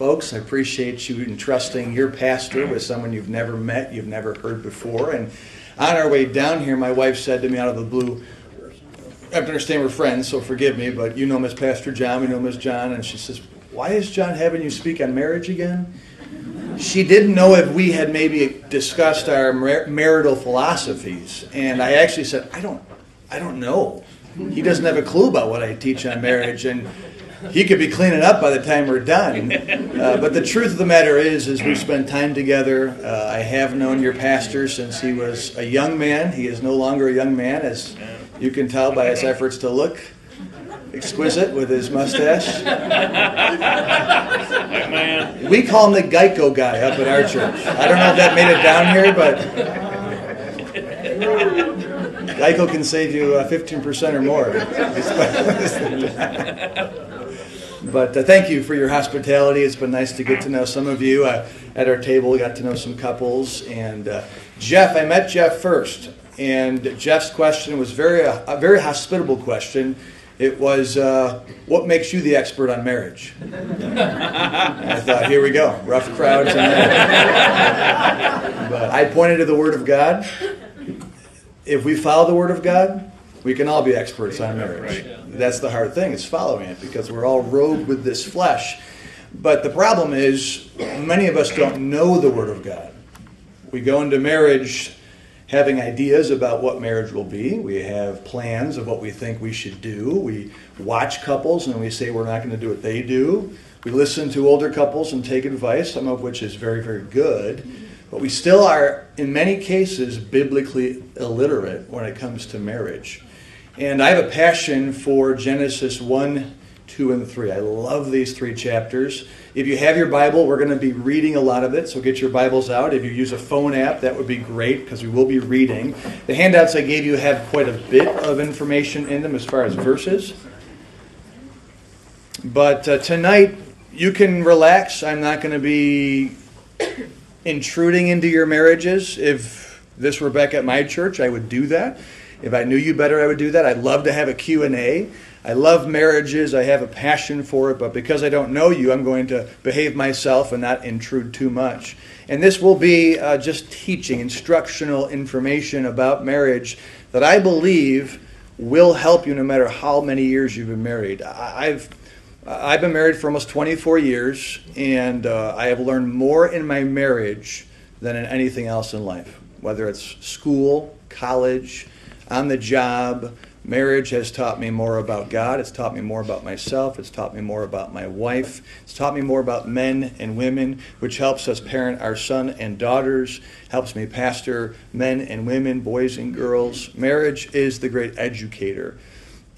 folks. I appreciate you entrusting your pastor with someone you've never met, you've never heard before. And on our way down here, my wife said to me out of the blue, I have to understand we're friends, so forgive me, but you know Miss Pastor John, we know Miss John, and she says, Why is John having you speak on marriage again? She didn't know if we had maybe discussed our mar- marital philosophies, and I actually said, I don't, I don't know. He doesn't have a clue about what I teach on marriage, and he could be cleaning up by the time we're done. Uh, but the truth of the matter is, is we spend time together. Uh, I have known your pastor since he was a young man. He is no longer a young man, as you can tell by his efforts to look exquisite with his mustache. We call him the Geico guy up at our church. I don't know if that made it down here, but Geico can save you uh, 15% or more. but uh, thank you for your hospitality. It's been nice to get to know some of you. Uh, at our table, we got to know some couples. And uh, Jeff, I met Jeff first. And Jeff's question was very a very hospitable question. It was, uh, what makes you the expert on marriage? I thought, here we go, rough crowds. but I pointed to the Word of God. If we follow the Word of God, we can all be experts on marriage. That's the hard thing, is following it, because we're all robed with this flesh. But the problem is, many of us don't know the Word of God. We go into marriage having ideas about what marriage will be. We have plans of what we think we should do. We watch couples and we say we're not going to do what they do. We listen to older couples and take advice, some of which is very, very good. But we still are, in many cases, biblically illiterate when it comes to marriage. And I have a passion for Genesis 1 2 and 3. I love these three chapters. If you have your Bible, we're going to be reading a lot of it, so get your Bibles out. If you use a phone app, that would be great because we will be reading. The handouts I gave you have quite a bit of information in them as far as verses. But uh, tonight, you can relax. I'm not going to be intruding into your marriages. If this were back at my church, I would do that. If I knew you better, I would do that. I'd love to have a Q&A. I love marriages. I have a passion for it, but because I don't know you, I'm going to behave myself and not intrude too much. And this will be uh, just teaching, instructional information about marriage that I believe will help you no matter how many years you've been married. I've I've been married for almost 24 years, and uh, I have learned more in my marriage than in anything else in life, whether it's school, college, on the job Marriage has taught me more about God. It's taught me more about myself. It's taught me more about my wife. It's taught me more about men and women, which helps us parent our son and daughters, helps me pastor men and women, boys and girls. Marriage is the great educator.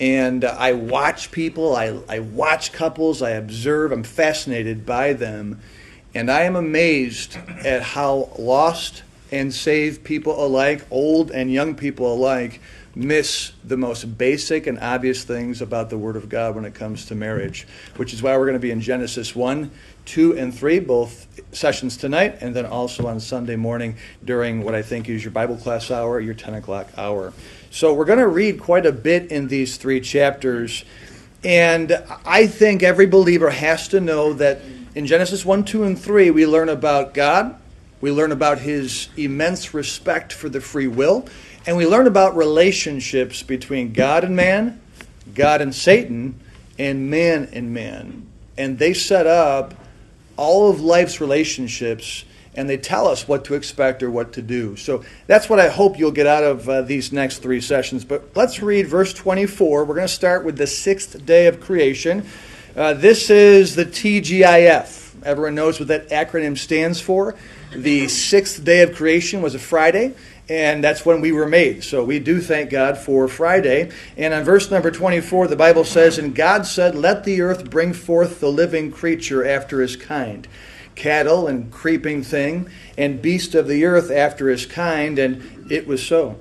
And uh, I watch people, I, I watch couples, I observe, I'm fascinated by them. And I am amazed at how lost and saved people alike, old and young people alike, miss the most basic and obvious things about the Word of God when it comes to marriage, which is why we're going to be in Genesis 1, 2, and 3, both sessions tonight, and then also on Sunday morning during what I think is your Bible class hour, your 10 o'clock hour. So we're going to read quite a bit in these three chapters, and I think every believer has to know that in Genesis 1, 2, and 3, we learn about God. We learn about his immense respect for the free will. And we learn about relationships between God and man, God and Satan, and man and man. And they set up all of life's relationships and they tell us what to expect or what to do. So that's what I hope you'll get out of uh, these next three sessions. But let's read verse 24. We're going to start with the sixth day of creation. Uh, this is the TGIF. Everyone knows what that acronym stands for. The sixth day of creation was a Friday and that's when we were made. So we do thank God for Friday. And on verse number 24, the Bible says, And God said, Let the earth bring forth the living creature after his kind, cattle and creeping thing, and beast of the earth after his kind. And it was so.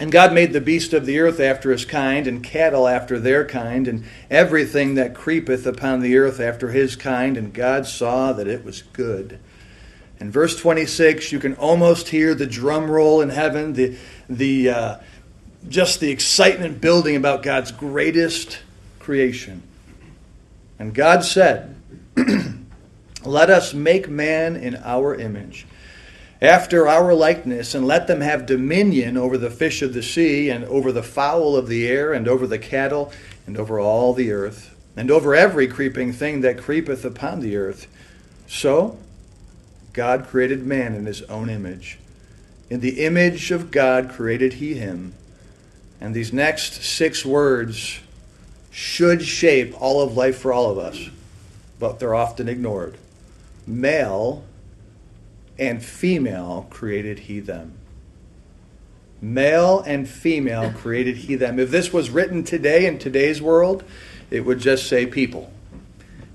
And God made the beast of the earth after his kind, and cattle after their kind, and everything that creepeth upon the earth after his kind. And God saw that it was good. In verse 26, you can almost hear the drum roll in heaven, the, the, uh, just the excitement building about God's greatest creation. And God said, Let us make man in our image, after our likeness, and let them have dominion over the fish of the sea, and over the fowl of the air, and over the cattle, and over all the earth, and over every creeping thing that creepeth upon the earth. So God created man in his own image. In the image of God created he him. And these next six words should shape all of life for all of us, but they're often ignored. Male and female created he them. Male and female created he them. If this was written today in today's world, it would just say people.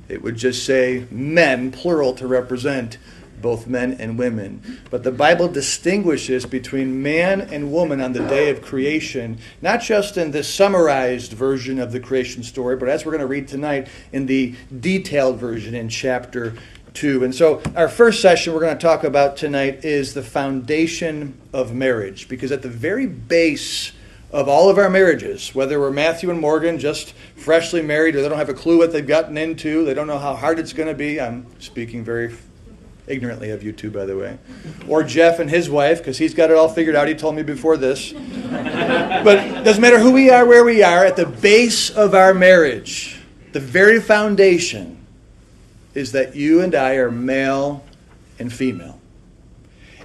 It would just say men, plural, to represent both men and women. But the Bible distinguishes between man and woman on the day of creation, not just in this summarized version of the creation story, but as we're going to read tonight, in the detailed version in chapter 2. And so, our first session we're going to talk about tonight is the foundation of marriage, because at the very base of all of our marriages, whether we're Matthew and Morgan, just freshly married, or they don't have a clue what they've gotten into, they don't know how hard it's going to be. I'm speaking very ignorantly of you two, by the way. Or Jeff and his wife, because he's got it all figured out. He told me before this. but it doesn't matter who we are, where we are, at the base of our marriage, the very foundation is that you and I are male and female.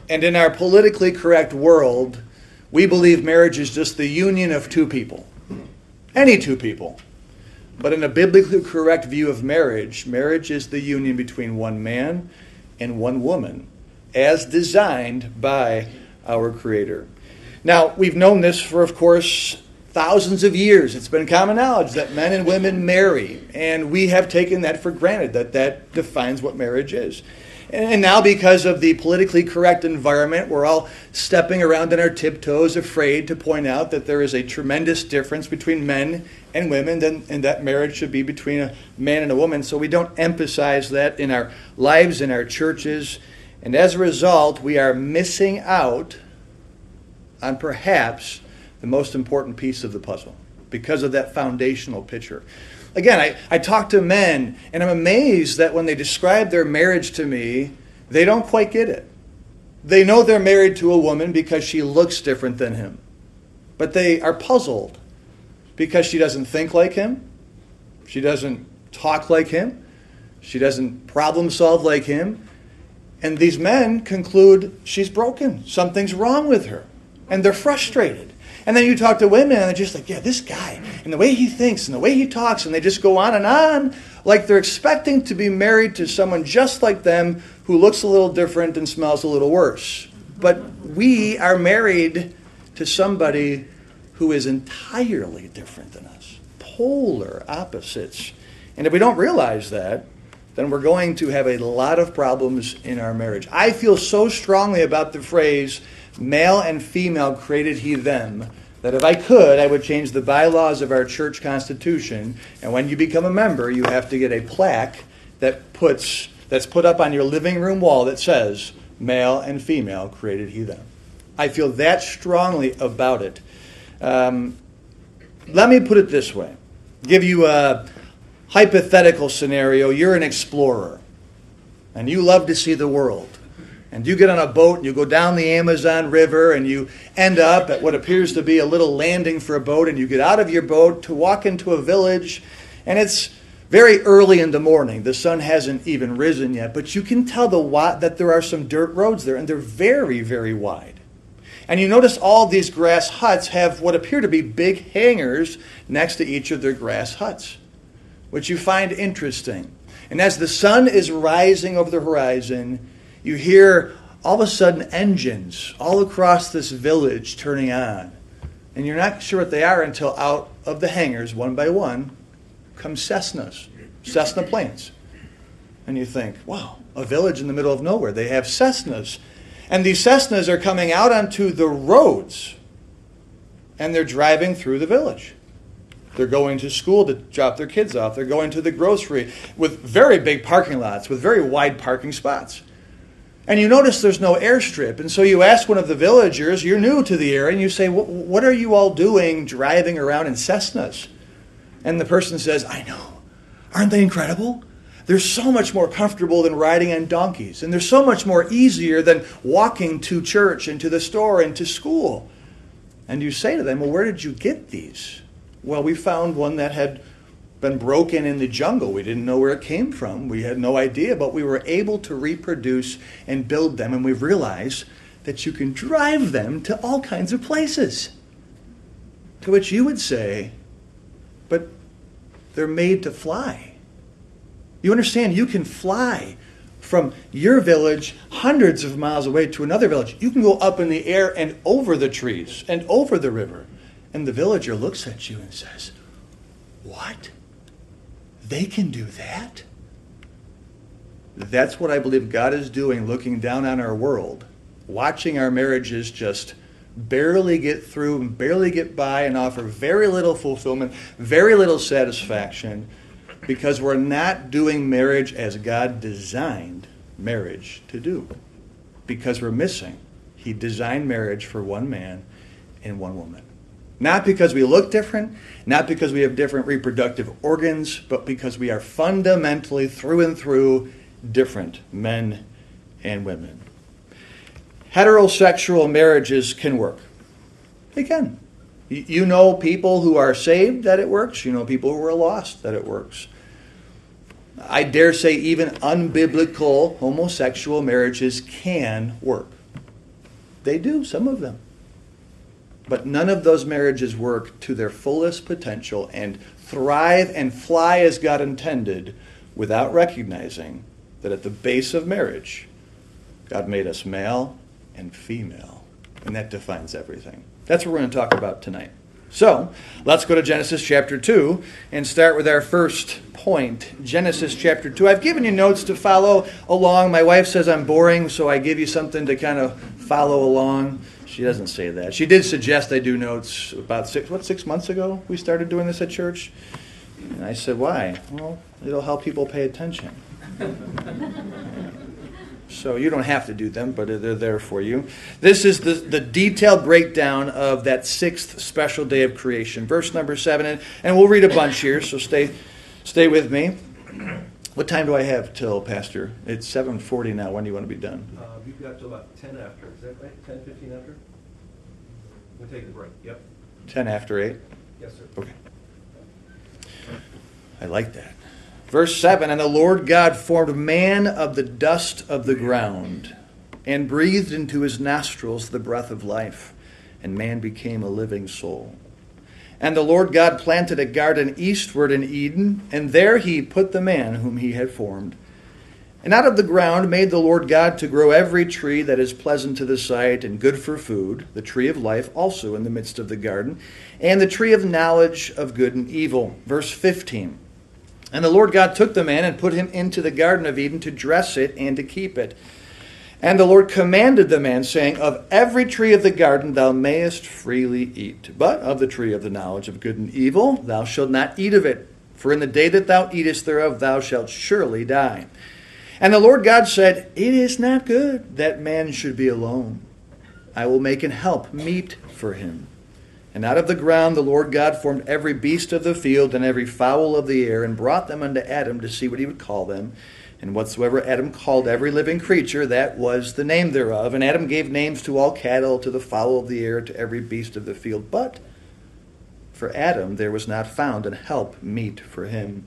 And in our politically correct world, we believe marriage is just the union of two people, any two people. But in a biblically correct view of marriage, marriage is the union between one man and one woman, as designed by our Creator. Now, we've known this for, of course, thousands of years. It's been common knowledge that men and women marry, and we have taken that for granted, that that defines what marriage is. And now, because of the politically correct environment, we're all stepping around on our tiptoes, afraid to point out that there is a tremendous difference between men and women, and that marriage should be between a man and a woman. So we don't emphasize that in our lives, in our churches. And as a result, we are missing out on perhaps the most important piece of the puzzle because of that foundational picture. Again, I, I talk to men, and I'm amazed that when they describe their marriage to me, they don't quite get it. They know they're married to a woman because she looks different than him. But they are puzzled because she doesn't think like him, she doesn't talk like him, she doesn't problem solve like him. And these men conclude she's broken, something's wrong with her, and they're frustrated. And then you talk to women and they're just like, yeah, this guy, and the way he thinks and the way he talks, and they just go on and on like they're expecting to be married to someone just like them who looks a little different and smells a little worse. But we are married to somebody who is entirely different than us, polar opposites. And if we don't realize that, then we're going to have a lot of problems in our marriage. I feel so strongly about the phrase, male and female created he them, that if I could, I would change the bylaws of our church constitution. And when you become a member, you have to get a plaque that puts that's put up on your living room wall that says, "Male and female created He them." I feel that strongly about it. Um, let me put it this way: give you a hypothetical scenario. You're an explorer, and you love to see the world and you get on a boat and you go down the Amazon River and you end up at what appears to be a little landing for a boat and you get out of your boat to walk into a village and it's very early in the morning. The sun hasn't even risen yet, but you can tell the that there are some dirt roads there and they're very very wide. And you notice all these grass huts have what appear to be big hangars next to each of their grass huts, which you find interesting. And as the sun is rising over the horizon, you hear all of a sudden engines all across this village turning on. And you're not sure what they are until out of the hangars, one by one, come Cessnas, Cessna planes. And you think, wow, a village in the middle of nowhere. They have Cessnas. And these Cessnas are coming out onto the roads and they're driving through the village. They're going to school to drop their kids off. They're going to the grocery with very big parking lots, with very wide parking spots. And you notice there's no airstrip. And so you ask one of the villagers, you're new to the area, and you say, What are you all doing driving around in Cessnas? And the person says, I know. Aren't they incredible? they're so much more comfortable than riding on donkeys, and they're so much more easier than walking to church and to the store and to school. And you say to them, Well, where did you get these? Well, we found one that had been broken in the jungle. We didn't know where it came from. We had no idea, but we were able to reproduce and build them, and we've realized that you can drive them to all kinds of places. To which you would say, But they're made to fly. You understand, you can fly from your village hundreds of miles away to another village. You can go up in the air and over the trees and over the river. And the villager looks at you and says, What? They can do that? That's what I believe God is doing, looking down on our world, watching our marriages just barely get through and barely get by and offer very little fulfillment, very little satisfaction because we're not doing marriage as God designed marriage to do. Because we're missing. He designed marriage for one man and one woman. Not because we look different, not because we have different reproductive organs, but because we are fundamentally, through and through, different men and women. Heterosexual marriages can work. They can. You know people who are saved that it works. You know people who are lost that it works. I dare say even unbiblical homosexual marriages can work. They do, some of them. But none of those marriages work to their fullest potential and thrive and fly as God intended without recognizing that at the base of marriage, God made us male and female. And that defines everything. That's what we're going to talk about tonight. So, let's go to Genesis chapter 2 and start with our first point. Genesis chapter 2. I've given you notes to follow along. My wife says I'm boring, so I give you something to kind of follow along. She doesn't say that. She did suggest I do notes about six, what, six months ago we started doing this at church? And I said, why? Well, it'll help people pay attention. So you don't have to do them, but they're there for you. This is the, the detailed breakdown of that sixth special day of creation. Verse number seven, and, and we'll read a bunch here, so stay, stay with me. What time do I have till, Pastor? It's 7.40 now. When do you want to be done? You've got till about 10 after, is that right? 10, 15 after? We'll take the break, yep. 10 after 8? Yes, sir. Okay. I like that. Verse 7 And the Lord God formed man of the dust of the ground and breathed into his nostrils the breath of life, and man became a living soul. And the Lord God planted a garden eastward in Eden, and there he put the man whom he had formed. And out of the ground made the Lord God to grow every tree that is pleasant to the sight and good for food, the tree of life also in the midst of the garden, and the tree of knowledge of good and evil. Verse 15. And the Lord God took the man and put him into the Garden of Eden to dress it and to keep it. And the Lord commanded the man, saying, Of every tree of the garden thou mayest freely eat, but of the tree of the knowledge of good and evil thou shalt not eat of it. For in the day that thou eatest thereof thou shalt surely die. And the Lord God said, It is not good that man should be alone. I will make an help meet for him. And out of the ground the Lord God formed every beast of the field and every fowl of the air, and brought them unto Adam to see what he would call them. And whatsoever Adam called every living creature, that was the name thereof. And Adam gave names to all cattle, to the fowl of the air, to every beast of the field. But for Adam there was not found an help meet for him.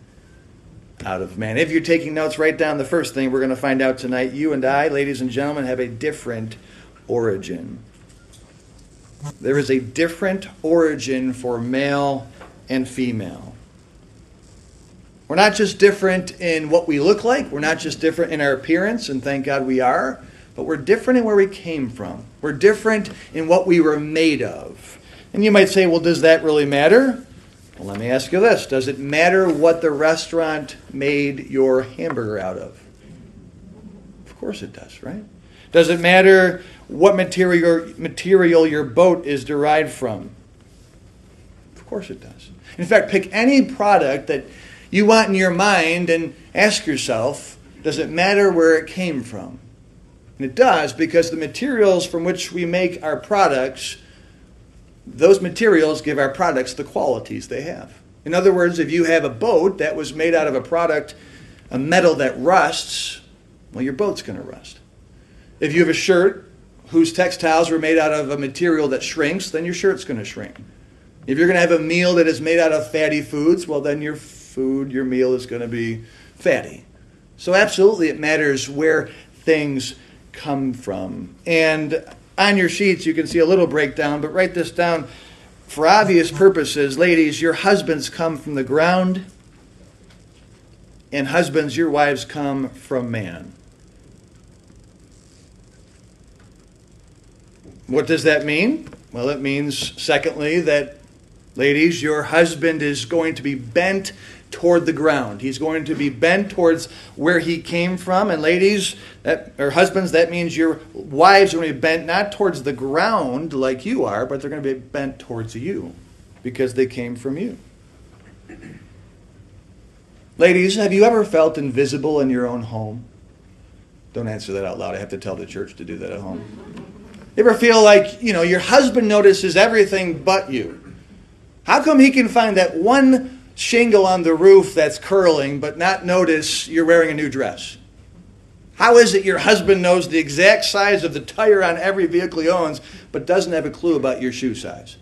out of man. If you're taking notes, write down the first thing we're going to find out tonight. You and I, ladies and gentlemen, have a different origin. There is a different origin for male and female. We're not just different in what we look like, we're not just different in our appearance, and thank God we are, but we're different in where we came from. We're different in what we were made of. And you might say, well, does that really matter? Well, let me ask you this Does it matter what the restaurant made your hamburger out of? Of course it does, right? Does it matter what material, material your boat is derived from? Of course it does. In fact, pick any product that you want in your mind and ask yourself, does it matter where it came from? And it does because the materials from which we make our products, those materials give our products the qualities they have. In other words, if you have a boat that was made out of a product, a metal that rusts, well, your boat's going to rust. If you have a shirt whose textiles were made out of a material that shrinks, then your shirt's going to shrink. If you're going to have a meal that is made out of fatty foods, well, then your food, your meal is going to be fatty. So, absolutely, it matters where things come from. And on your sheets, you can see a little breakdown, but write this down. For obvious purposes, ladies, your husbands come from the ground, and husbands, your wives come from man. What does that mean? Well, it means, secondly, that ladies, your husband is going to be bent toward the ground. He's going to be bent towards where he came from. And ladies, that, or husbands, that means your wives are going to be bent not towards the ground like you are, but they're going to be bent towards you because they came from you. Ladies, have you ever felt invisible in your own home? Don't answer that out loud. I have to tell the church to do that at home. You ever feel like, you know, your husband notices everything but you? How come he can find that one shingle on the roof that's curling, but not notice you're wearing a new dress? How is it your husband knows the exact size of the tire on every vehicle he owns, but doesn't have a clue about your shoe size?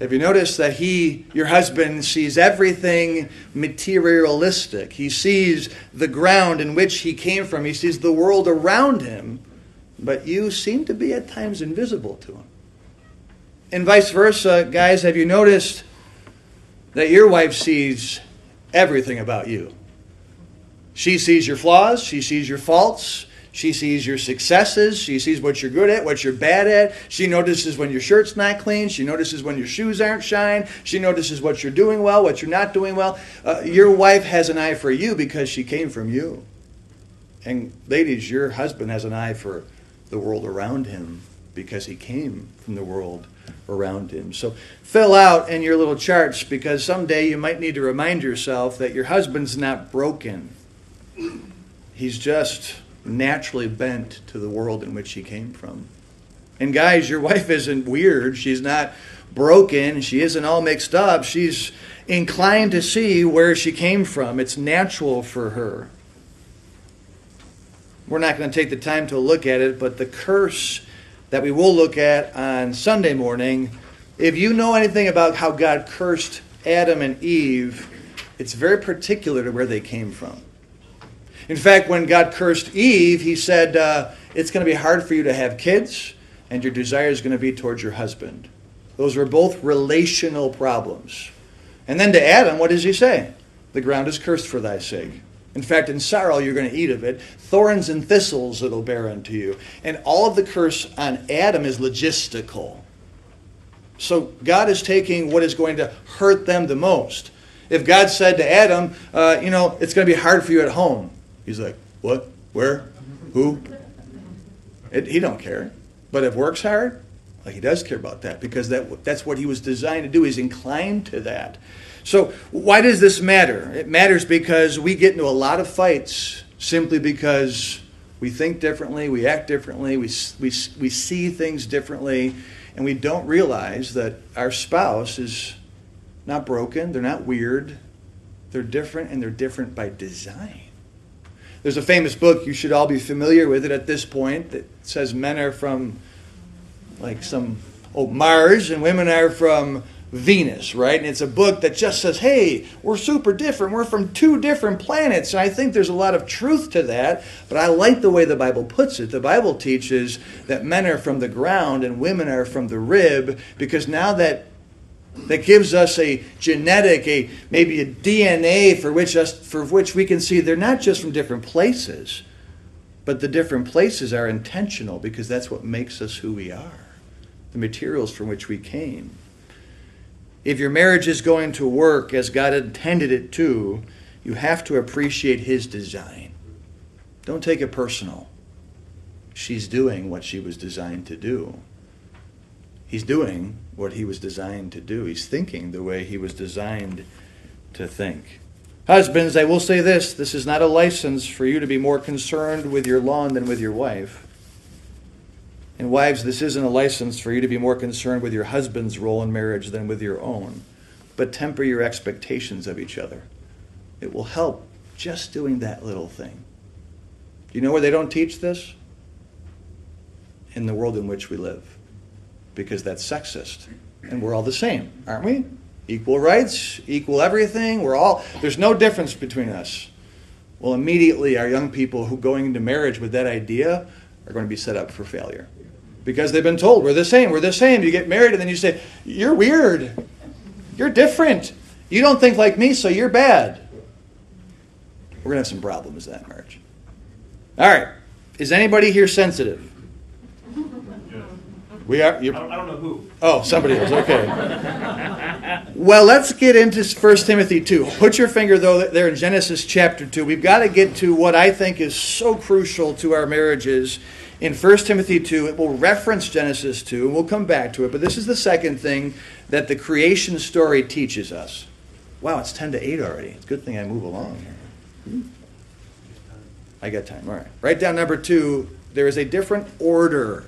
Have you noticed that he, your husband, sees everything materialistic? He sees the ground in which he came from, he sees the world around him, but you seem to be at times invisible to him. And vice versa, guys, have you noticed that your wife sees everything about you. She sees your flaws, she sees your faults, she sees your successes, she sees what you're good at, what you're bad at. She notices when your shirt's not clean, she notices when your shoes aren't shined, she notices what you're doing well, what you're not doing well. Uh, your wife has an eye for you because she came from you. And ladies, your husband has an eye for the world around him because he came from the world around him. So fill out in your little charts because someday you might need to remind yourself that your husband's not broken. He's just naturally bent to the world in which he came from. And guys, your wife isn't weird. She's not broken. She isn't all mixed up. She's inclined to see where she came from. It's natural for her. We're not going to take the time to look at it, but the curse that we will look at on Sunday morning. If you know anything about how God cursed Adam and Eve, it's very particular to where they came from. In fact, when God cursed Eve, he said, uh, It's going to be hard for you to have kids, and your desire is going to be towards your husband. Those were both relational problems. And then to Adam, what does he say? The ground is cursed for thy sake. In fact, in sorrow you're going to eat of it. Thorns and thistles it'll bear unto you. And all of the curse on Adam is logistical. So God is taking what is going to hurt them the most. If God said to Adam, uh, you know, it's going to be hard for you at home, he's like, what? Where? Who? It, he don't care. But if work's hard, he does care about that because that, that's what he was designed to do. He's inclined to that. So, why does this matter? It matters because we get into a lot of fights simply because we think differently, we act differently, we, we, we see things differently, and we don't realize that our spouse is not broken, they're not weird, they're different, and they're different by design. There's a famous book, you should all be familiar with it at this point, that says men are from like some, oh, Mars, and women are from Venus, right? And it's a book that just says, hey, we're super different. We're from two different planets. And I think there's a lot of truth to that, but I like the way the Bible puts it. The Bible teaches that men are from the ground and women are from the rib because now that that gives us a genetic, a maybe a DNA for which us for which we can see they're not just from different places, but the different places are intentional because that's what makes us who we are. The materials from which we came if your marriage is going to work as God intended it to, you have to appreciate His design. Don't take it personal. she's doing what she was designed to do. He's doing what he was designed to do. He's thinking the way he was designed to think. Husbands, I will say this this is not a license for you to be more concerned with your lawn than with your wife. And wives, this isn't a license for you to be more concerned with your husband's role in marriage than with your own. But temper your expectations of each other. It will help just doing that little thing. Do you know where they don't teach this? In the world in which we live. Because that's sexist. And we're all the same, aren't we? Equal rights, equal everything. We're all, there's no difference between us. Well, immediately, our young people who going into marriage with that idea are going to be set up for failure. Because they've been told, we're the same, we're the same. You get married, and then you say, you're weird. You're different. You don't think like me, so you're bad. We're going to have some problems in that marriage. All right. Is anybody here sensitive? We are. I don't, I don't know who. Oh, somebody is. Okay. well, let's get into 1 Timothy 2. Put your finger, though, there in Genesis chapter 2. We've got to get to what I think is so crucial to our marriages in 1 Timothy 2. It will reference Genesis 2, and we'll come back to it. But this is the second thing that the creation story teaches us. Wow, it's 10 to 8 already. It's a good thing I move along here. I got time. All right. Write down number two. There is a different order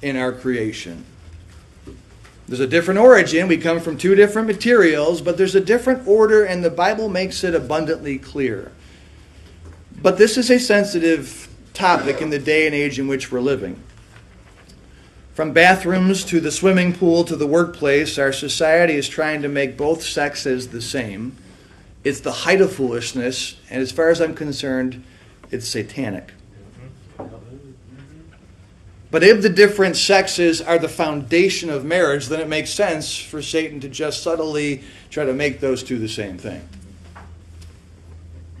in our creation. There's a different origin. We come from two different materials, but there's a different order, and the Bible makes it abundantly clear. But this is a sensitive topic in the day and age in which we're living. From bathrooms to the swimming pool to the workplace, our society is trying to make both sexes the same. It's the height of foolishness, and as far as I'm concerned, it's satanic. But if the different sexes are the foundation of marriage, then it makes sense for Satan to just subtly try to make those two the same thing.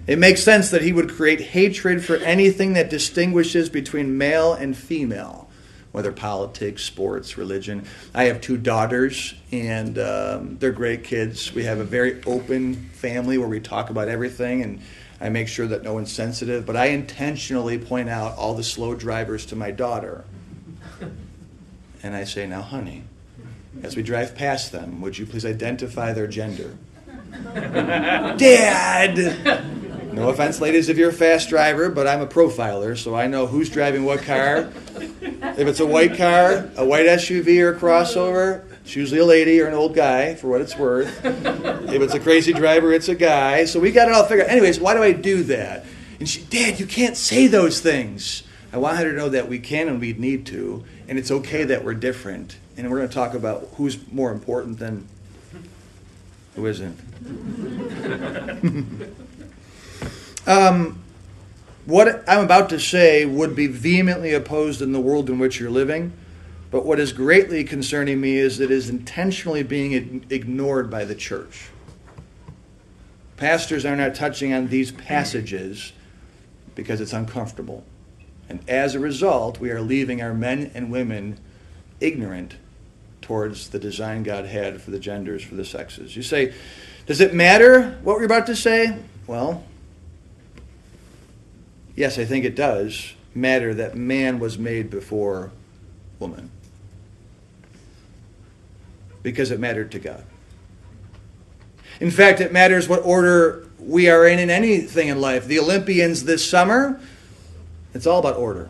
It makes sense that he would create hatred for anything that distinguishes between male and female, whether politics, sports, religion. I have two daughters, and um, they're great kids. We have a very open family where we talk about everything, and I make sure that no one's sensitive. But I intentionally point out all the slow drivers to my daughter and I say, Now, honey, as we drive past them, would you please identify their gender? Dad! No offense, ladies, if you're a fast driver, but I'm a profiler, so I know who's driving what car. If it's a white car, a white SUV or a crossover, it's usually a lady or an old guy, for what it's worth. If it's a crazy driver, it's a guy. So we got it all figured out. Anyways, why do I do that? And she, Dad, you can't say those things. I want her to know that we can and we need to and it's okay that we're different. And we're going to talk about who's more important than who isn't. um, what I'm about to say would be vehemently opposed in the world in which you're living, but what is greatly concerning me is that it is intentionally being ignored by the church. Pastors are not touching on these passages because it's uncomfortable. And as a result, we are leaving our men and women ignorant towards the design God had for the genders, for the sexes. You say, does it matter what we're about to say? Well, yes, I think it does matter that man was made before woman. Because it mattered to God. In fact, it matters what order we are in in anything in life. The Olympians this summer it's all about order.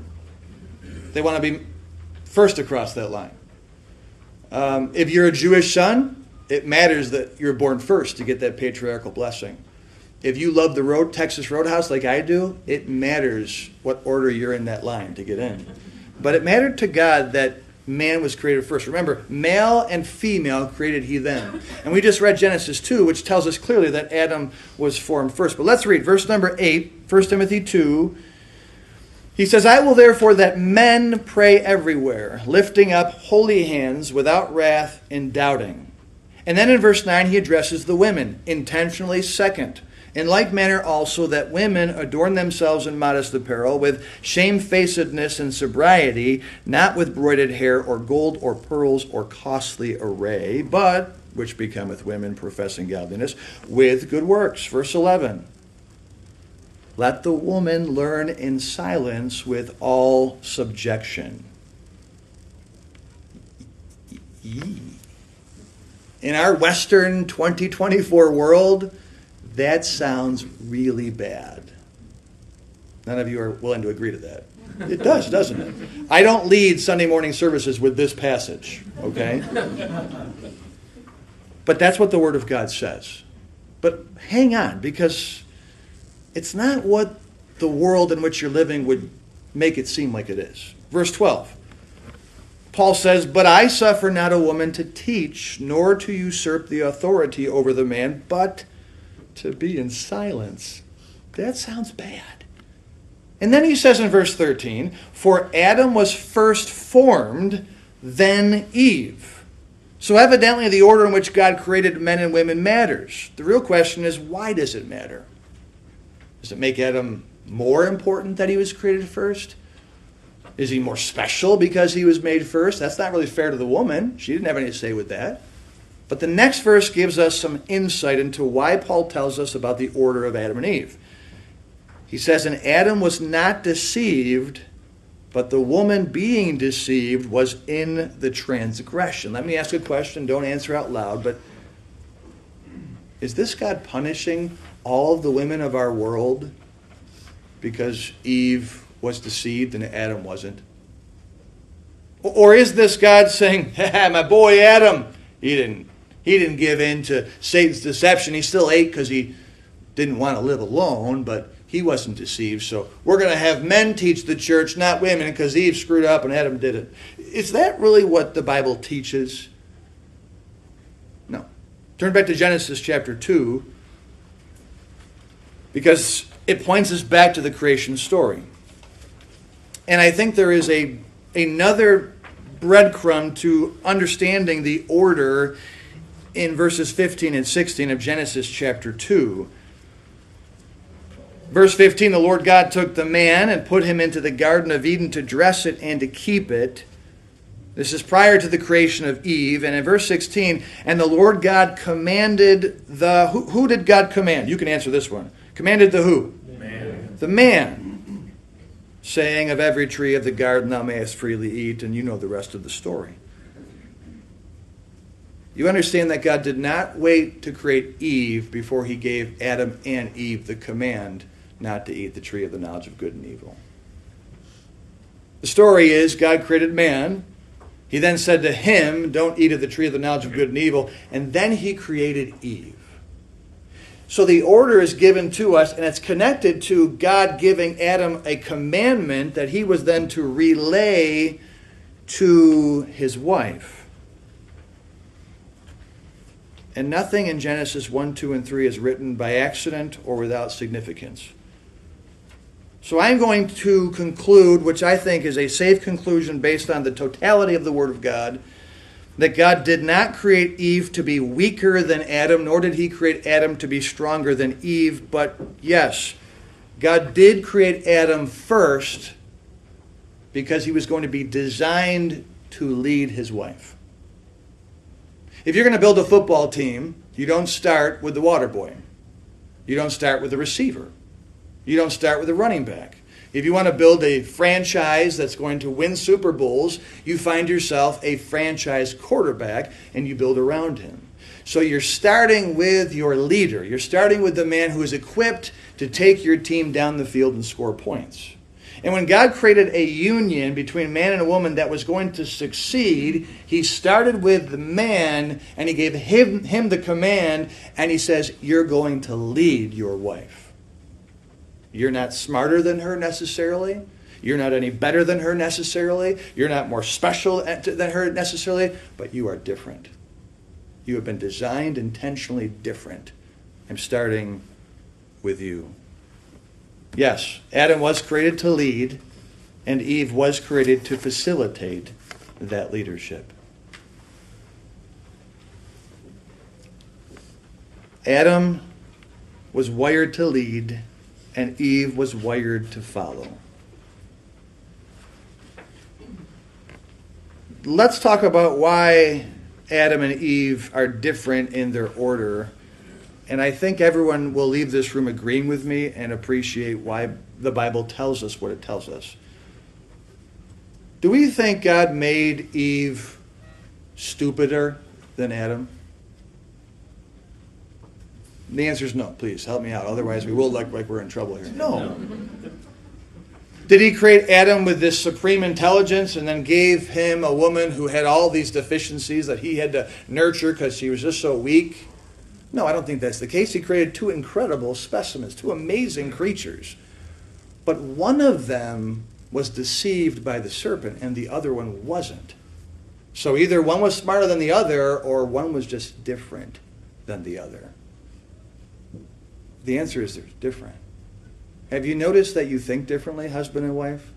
They want to be first across that line. Um, if you're a Jewish son, it matters that you're born first to get that patriarchal blessing. If you love the road Texas Roadhouse like I do, it matters what order you're in that line to get in. But it mattered to God that man was created first. Remember, male and female created he them. And we just read Genesis 2, which tells us clearly that Adam was formed first. But let's read verse number 8, 1 Timothy 2, he says, I will therefore that men pray everywhere, lifting up holy hands without wrath and doubting. And then in verse 9, he addresses the women, intentionally second. In like manner also that women adorn themselves in modest apparel, with shamefacedness and sobriety, not with broided hair or gold or pearls or costly array, but, which becometh women professing godliness, with good works. Verse 11. let the woman learn in silence with all subjection. In our Western 2024 world, that sounds really bad. None of you are willing to agree to that. It does, doesn't it? I don't lead Sunday morning services with this passage, okay? But that's what the Word of God says. But hang on, because it's not what the world in which you're living would make it seem like it is. Verse 12. Paul says, But I suffer not a woman to teach, nor to usurp the authority over the man, but to be in silence. That sounds bad. And then he says in verse 13, For Adam was first formed, then Eve. So evidently, the order in which God created men and women matters. The real question is, why does it matter? Does it make Adam more important that he was created first? Is he more special because he was made first? That's not really fair to the woman. She didn't have any say with that. But the next verse gives us some insight into why Paul tells us about the order of Adam and Eve. He says, And Adam was not deceived, but the woman being deceived was in the transgression. Let me ask a question. Don't answer out loud, but is this God punishing all the women of our world because Eve was deceived and Adam wasn't? Or is this God saying, my boy Adam, he didn't he didn't give in to Satan's deception. He still ate because he didn't want to live alone, but he wasn't deceived. So we're going to have men teach the church, not women, because Eve screwed up and Adam did it. Is that really what the Bible teaches? No. Turn back to Genesis chapter 2, because it points us back to the creation story. And I think there is a another breadcrumb to understanding the order in verses 15 and 16 of Genesis chapter 2. Verse 15 The Lord God took the man and put him into the Garden of Eden to dress it and to keep it. This is prior to the creation of Eve. And in verse 16, and the Lord God commanded the. Who, who did God command? You can answer this one. Commanded the who? Man. The man, saying, Of every tree of the garden thou mayest freely eat, and you know the rest of the story. You understand that God did not wait to create Eve before he gave Adam and Eve the command not to eat the tree of the knowledge of good and evil. The story is God created man. He then said to him, Don't eat of the tree of the knowledge of good and evil. And then he created Eve. So the order is given to us, and it's connected to God giving Adam a commandment that he was then to relay to his wife. And nothing in Genesis 1, 2, and 3 is written by accident or without significance. So I'm going to conclude, which I think is a safe conclusion based on the totality of the Word of God, that God did not create Eve to be weaker than Adam, nor did he create Adam to be stronger than Eve. But yes, God did create Adam first because he was going to be designed to lead his wife. If you're going to build a football team, you don't start with the water boy. You don't start with the receiver. You don't start with the running back. If you want to build a franchise that's going to win Super Bowls, you find yourself a franchise quarterback and you build around him. So you're starting with your leader. You're starting with the man who is equipped to take your team down the field and score points. And when God created a union between man and a woman that was going to succeed, he started with the man and he gave him, him the command and he says, You're going to lead your wife. You're not smarter than her necessarily. You're not any better than her necessarily. You're not more special than her necessarily, but you are different. You have been designed intentionally different. I'm starting with you. Yes, Adam was created to lead, and Eve was created to facilitate that leadership. Adam was wired to lead, and Eve was wired to follow. Let's talk about why Adam and Eve are different in their order And I think everyone will leave this room agreeing with me and appreciate why the Bible tells us what it tells us. Do we think God made Eve stupider than Adam? The answer is no. Please help me out. Otherwise, we will look like we're in trouble here. No. Did he create Adam with this supreme intelligence and then gave him a woman who had all these deficiencies that he had to nurture because she was just so weak? No, I don't think that's the case. He created two incredible specimens, two amazing creatures. But one of them was deceived by the serpent and the other one wasn't. So either one was smarter than the other or one was just different than the other. The answer is they're different. Have you noticed that you think differently, husband and wife?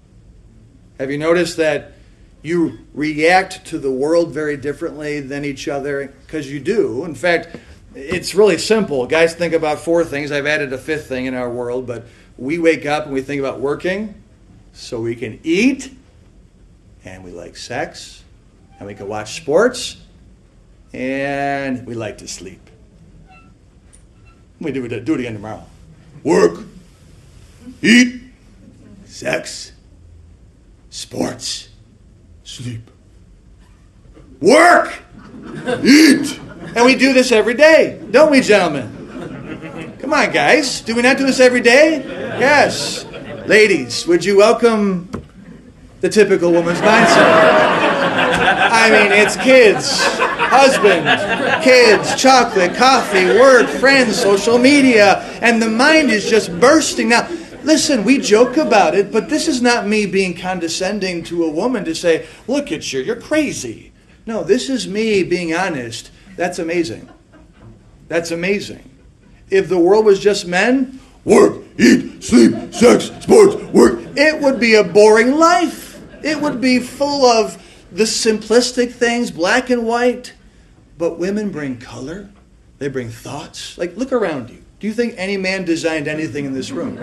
Have you noticed that you react to the world very differently than each other? Because you do. In fact, it's really simple. Guys think about four things. I've added a fifth thing in our world, but we wake up and we think about working so we can eat, and we like sex, and we can watch sports, and we like to sleep. We do it, do it again tomorrow. Work, eat, sex, sports, sleep. Work, eat. And we do this every day, don't we, gentlemen? Come on, guys. Do we not do this every day? Yes. Ladies, would you welcome the typical woman's mindset? I mean, it's kids, husband, kids, chocolate, coffee, work, friends, social media, and the mind is just bursting. Now, listen, we joke about it, but this is not me being condescending to a woman to say, look at you, you're crazy. No, this is me being honest. That's amazing. That's amazing. If the world was just men, work, eat, sleep, sex, sports, work, it would be a boring life. It would be full of the simplistic things, black and white. But women bring color, they bring thoughts. Like, look around you. Do you think any man designed anything in this room?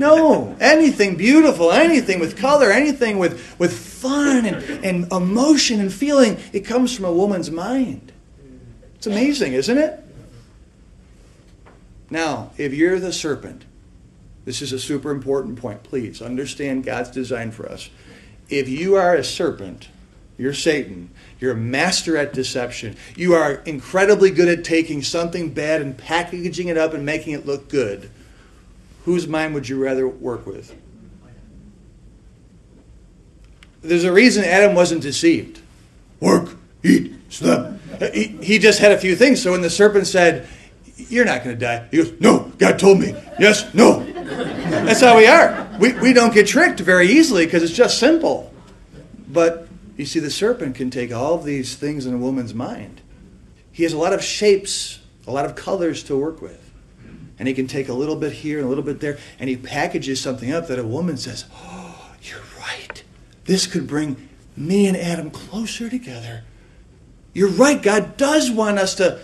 No. Anything beautiful, anything with color, anything with, with fun and, and emotion and feeling, it comes from a woman's mind. It's amazing, isn't it? Now, if you're the serpent, this is a super important point. Please understand God's design for us. If you are a serpent, you're Satan. You're a master at deception. You are incredibly good at taking something bad and packaging it up and making it look good. Whose mind would you rather work with? There's a reason Adam wasn't deceived. Work, eat, sleep. He, he just had a few things. So when the serpent said, You're not going to die, he goes, No, God told me. Yes, no. That's how we are. We, we don't get tricked very easily because it's just simple. But you see, the serpent can take all of these things in a woman's mind. He has a lot of shapes, a lot of colors to work with. And he can take a little bit here and a little bit there, and he packages something up that a woman says, Oh, you're right. This could bring me and Adam closer together. You're right. God does want us to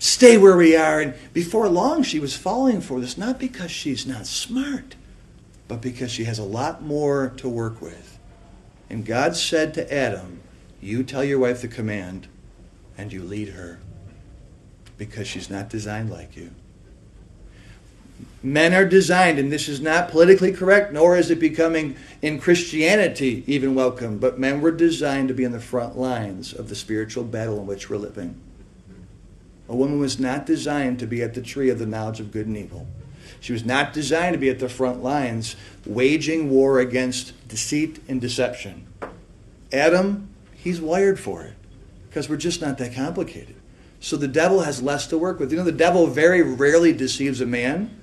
stay where we are. And before long, she was falling for this, not because she's not smart, but because she has a lot more to work with. And God said to Adam, You tell your wife the command, and you lead her, because she's not designed like you. Men are designed, and this is not politically correct, nor is it becoming in Christianity even welcome, but men were designed to be in the front lines of the spiritual battle in which we're living. A woman was not designed to be at the tree of the knowledge of good and evil. She was not designed to be at the front lines waging war against deceit and deception. Adam, he's wired for it because we're just not that complicated. So the devil has less to work with. You know, the devil very rarely deceives a man.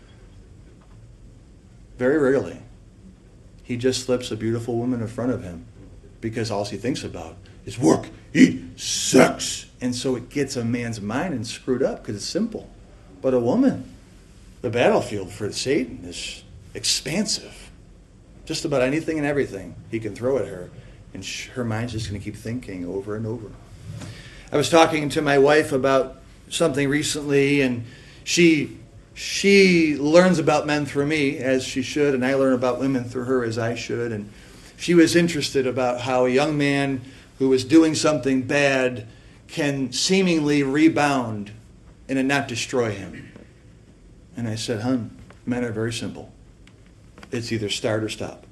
Very rarely. He just slips a beautiful woman in front of him because all he thinks about is work, eat, sex. And so it gets a man's mind and screwed up because it's simple. But a woman, the battlefield for Satan is expansive. Just about anything and everything he can throw at her. And her mind's just going to keep thinking over and over. I was talking to my wife about something recently, and she she learns about men through me as she should, and I learn about women through her as I should. And she was interested about how a young man who is doing something bad can seemingly rebound and not destroy him. And I said, Hun, men are very simple. It's either start or stop.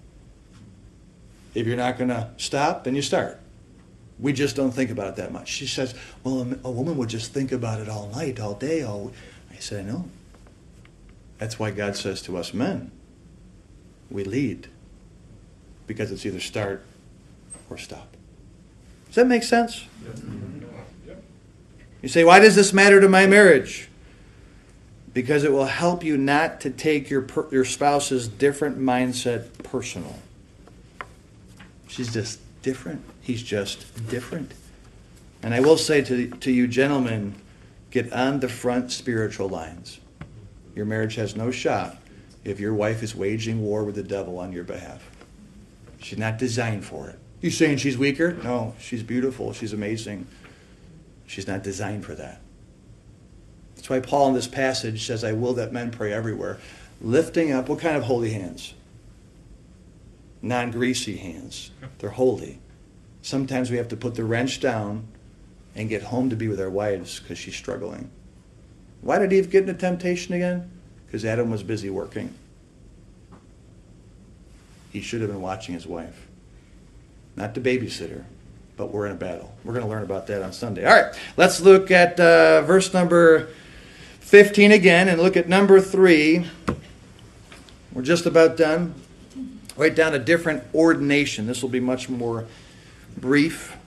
If you're not going to stop, then you start. We just don't think about it that much. She says, Well, a, woman would just think about it all night, all day, all. I said, know. That's why God says to us men, we lead. Because it's either start or stop. Does that make sense? You say, Why does this matter to my marriage? Because it will help you not to take your, your spouse's different mindset personal. She's just different. He's just different. And I will say to, to you, gentlemen, get on the front spiritual lines. Your marriage has no shot if your wife is waging war with the devil on your behalf. She's not designed for it. You saying she's weaker? No, she's beautiful. She's amazing. She's not designed for that. That's why Paul in this passage says, I will that men pray everywhere. Lifting up, what kind of holy hands? Non greasy hands. They're holy. Sometimes we have to put the wrench down and get home to be with our wives because she's struggling. Why did Eve get into temptation again? Because Adam was busy working. He should have been watching his wife. Not the babysitter, but we're in a battle. We're going to learn about that on Sunday. All right, let's look at uh, verse number 15 again and look at number 3. We're just about done. Write down a different ordination. This will be much more brief.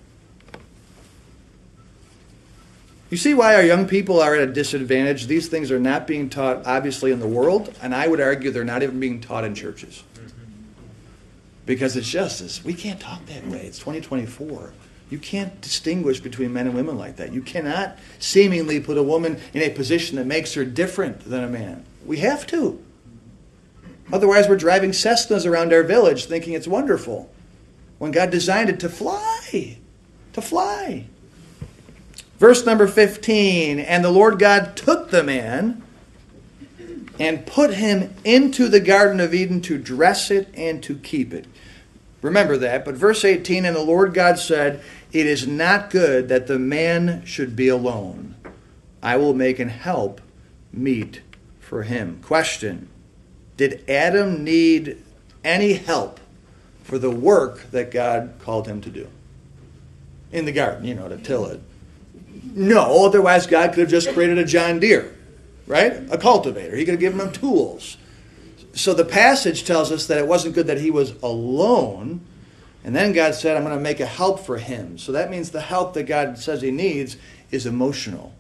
You see why our young people are at a disadvantage? These things are not being taught, obviously, in the world, and I would argue they're not even being taught in churches. Because it's just this. We can't talk that way. It's 2024. You can't distinguish between men and women like that. You cannot seemingly put a woman in a position that makes her different than a man. We have to. Otherwise, we're driving Cessnas around our village thinking it's wonderful when God designed it to fly. To fly. Verse number 15 And the Lord God took the man and put him into the Garden of Eden to dress it and to keep it. Remember that. But verse 18 And the Lord God said, It is not good that the man should be alone. I will make an help meet for him. Question Did Adam need any help for the work that God called him to do? In the garden, you know, to till it. No, otherwise God could have just created a John Deere, right? A cultivator. He could have given him tools. So the passage tells us that it wasn't good that he was alone. And then God said, I'm going to make a help for him. So that means the help that God says he needs is emotional,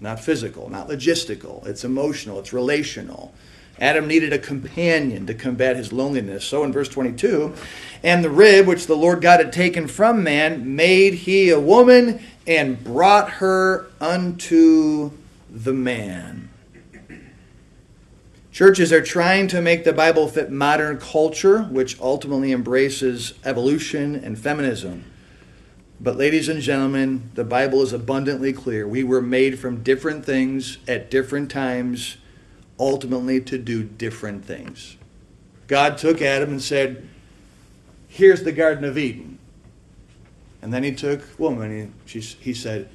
not physical, not logistical. It's emotional, it's relational. Adam needed a companion to combat his loneliness. So in verse 22, and the rib which the Lord God had taken from man made he a woman and brought her unto the man. Churches are trying to make the Bible fit modern culture, which ultimately embraces evolution and feminism. But, ladies and gentlemen, the Bible is abundantly clear. We were made from different things at different times, ultimately to do different things. God took Adam and said, Here's the Garden of Eden. And then he took woman and he, he said,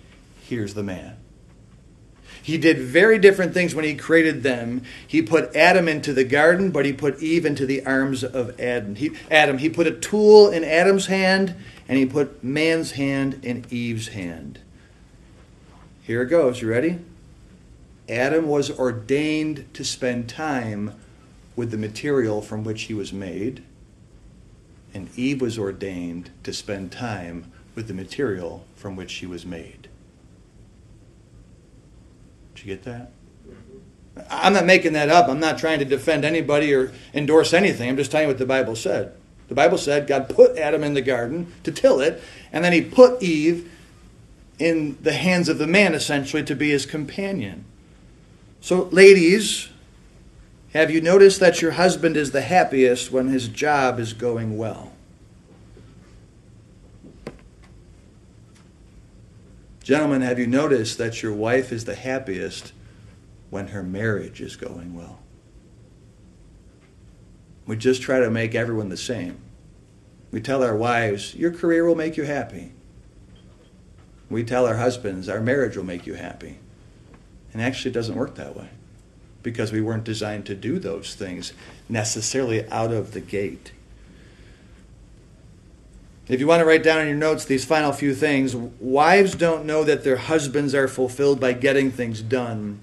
Here's the man. He did very different things when he created them. He put Adam into the garden, but he put Eve into the arms of Adam. He, Adam. He put a tool in Adam's hand, and he put man's hand in Eve's hand. Here it goes. You ready? Adam was ordained to spend time with the material from which he was made, and Eve was ordained to spend time with the material from which she was made. Did you get that? I'm not making that up. I'm not trying to defend anybody or endorse anything. I'm just telling you what the Bible said. The Bible said God put Adam in the garden to till it, and then he put Eve in the hands of the man, essentially, to be his companion. So, ladies, have you noticed that your husband is the happiest when his job is going well? Gentlemen, have you noticed that your wife is the happiest when her marriage is going well? We just try to make everyone the same. We tell our wives, your career will make you happy. We tell our husbands, our marriage will make you happy. And actually, it doesn't work that way because we weren't designed to do those things necessarily out of the gate. If you want to write down in your notes these final few things, wives don't know that their husbands are fulfilled by getting things done.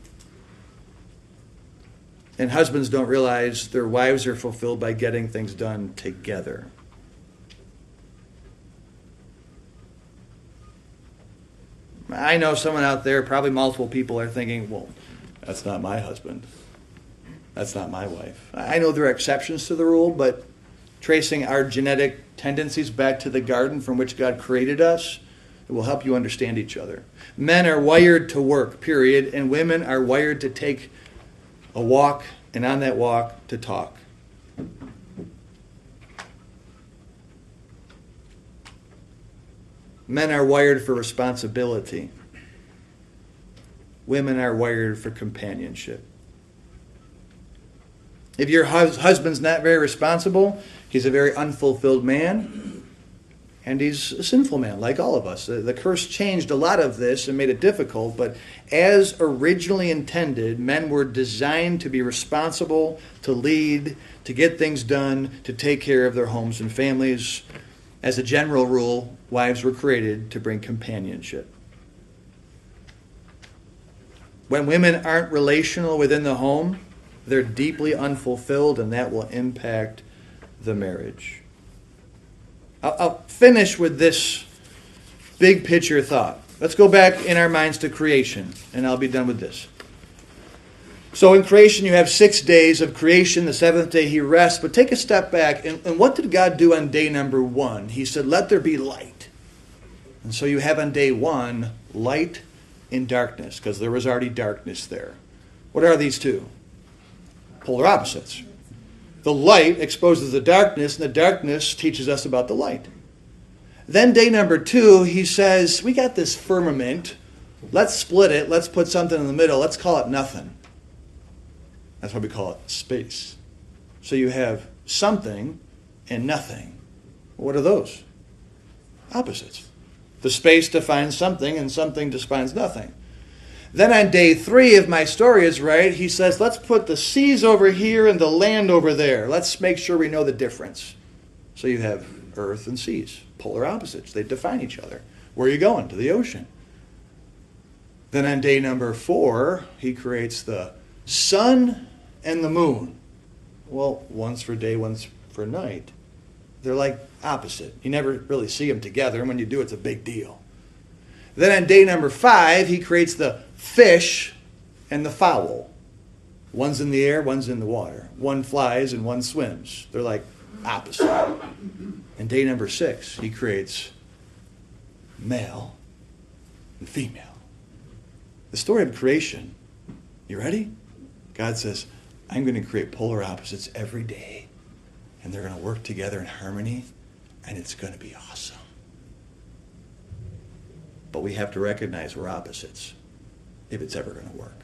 And husbands don't realize their wives are fulfilled by getting things done together. I know someone out there, probably multiple people, are thinking, well, that's not my husband. That's not my wife. I know there are exceptions to the rule, but tracing our genetic tendencies back to the garden from which God created us, it will help you understand each other. Men are wired to work, period, and women are wired to take a walk, and on that walk, to talk. Men are wired for responsibility. Women are wired for companionship. If your hus- husband's not very responsible, he's a very unfulfilled man, and he's a sinful man, like all of us. The, the curse changed a lot of this and made it difficult, but as originally intended, men were designed to be responsible, to lead, to get things done, to take care of their homes and families. As a general rule, wives were created to bring companionship. When women aren't relational within the home, they're deeply unfulfilled, and that will impact the marriage. I'll, I'll finish with this big picture thought. Let's go back in our minds to creation, and I'll be done with this. So, in creation, you have six days of creation. The seventh day, he rests. But take a step back, and, and what did God do on day number one? He said, Let there be light. And so you have on day one light and darkness, because there was already darkness there. What are these two? polar opposites. The light exposes the darkness, and the darkness teaches us about the light. Then, day number two, he says, We got this firmament. Let's split it. Let's put something in the middle. Let's call it nothing. That's why we call it space. So you have something and nothing. What are those? Opposites. The space defines something, and something defines nothing. Then on day three, if my story is right, he says, let's put the seas over here and the land over there. Let's make sure we know the difference. So you have earth and seas, polar opposites. They define each other. Where are you going? To the ocean. Then on day number four, he creates the sun and the moon. Well, one's for day, one's for night. They're like opposite. You never really see them together, and when you do, it's a big deal. Then on day number five, he creates the fish and the fowl. One's in the air, one's in the water. One flies and one swims. They're like opposite. And day number six, he creates male and female. The story of creation, you ready? God says, I'm going to create polar opposites every day, and they're going to work together in harmony, and it's going to be awesome. But we have to recognize we're opposites if it's ever going to work.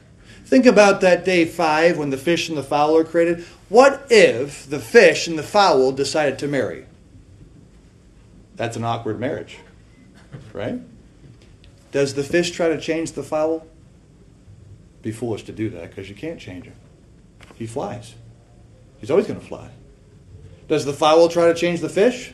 Think about that day five when the fish and the fowl are created. What if the fish and the fowl decided to marry? That's an awkward marriage, right? Does the fish try to change the fowl? Be foolish to do that because you can't change him. He flies. He's always going to fly. Does the fowl try to change the fish?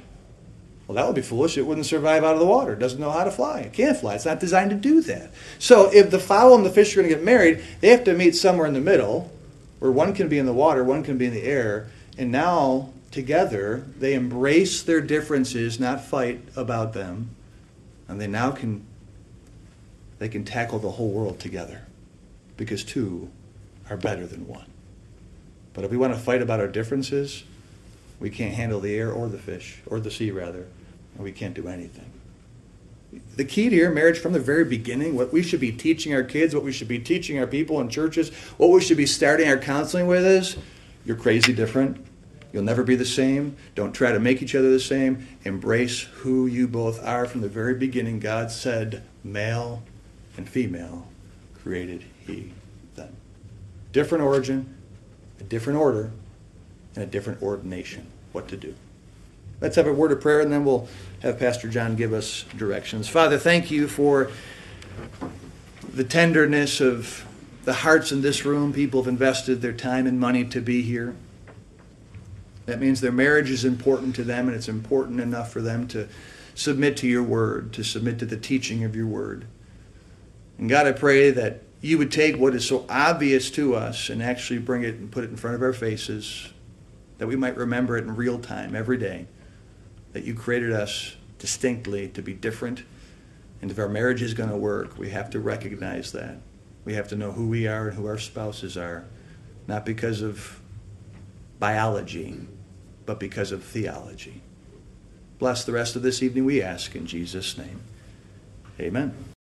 Well, that would be foolish. It wouldn't survive out of the water. It doesn't know how to fly. It can't fly. It's not designed to do that. So if the fowl and the fish are going to get married, they have to meet somewhere in the middle where one can be in the water, one can be in the air. And now, together, they embrace their differences, not fight about them. And they now can they can tackle the whole world together because two are better than one. But if we want to fight about our differences, we can't handle the air or the fish, or the sea rather, and we can't do anything. The key to your marriage from the very beginning, what we should be teaching our kids, what we should be teaching our people in churches, what we should be starting our counseling with is you're crazy different. You'll never be the same. Don't try to make each other the same. Embrace who you both are from the very beginning. God said, male and female created He them. Different origin, a different order, and a different ordination. What to do. Let's have a word of prayer and then we'll have Pastor John give us directions. Father, thank you for the tenderness of the hearts in this room. People have invested their time and money to be here. That means their marriage is important to them, and it's important enough for them to submit to your word, to submit to the teaching of your word. And God, I pray that you would take what is so obvious to us and actually bring it and put it in front of our faces, that we might remember it in real time every day, that you created us distinctly to be different. And if our marriage is going to work, we have to recognize that. We have to know who we are and who our spouses are, not because of biology, but because of theology. Bless the rest of this evening, we ask in Jesus' name. Amen.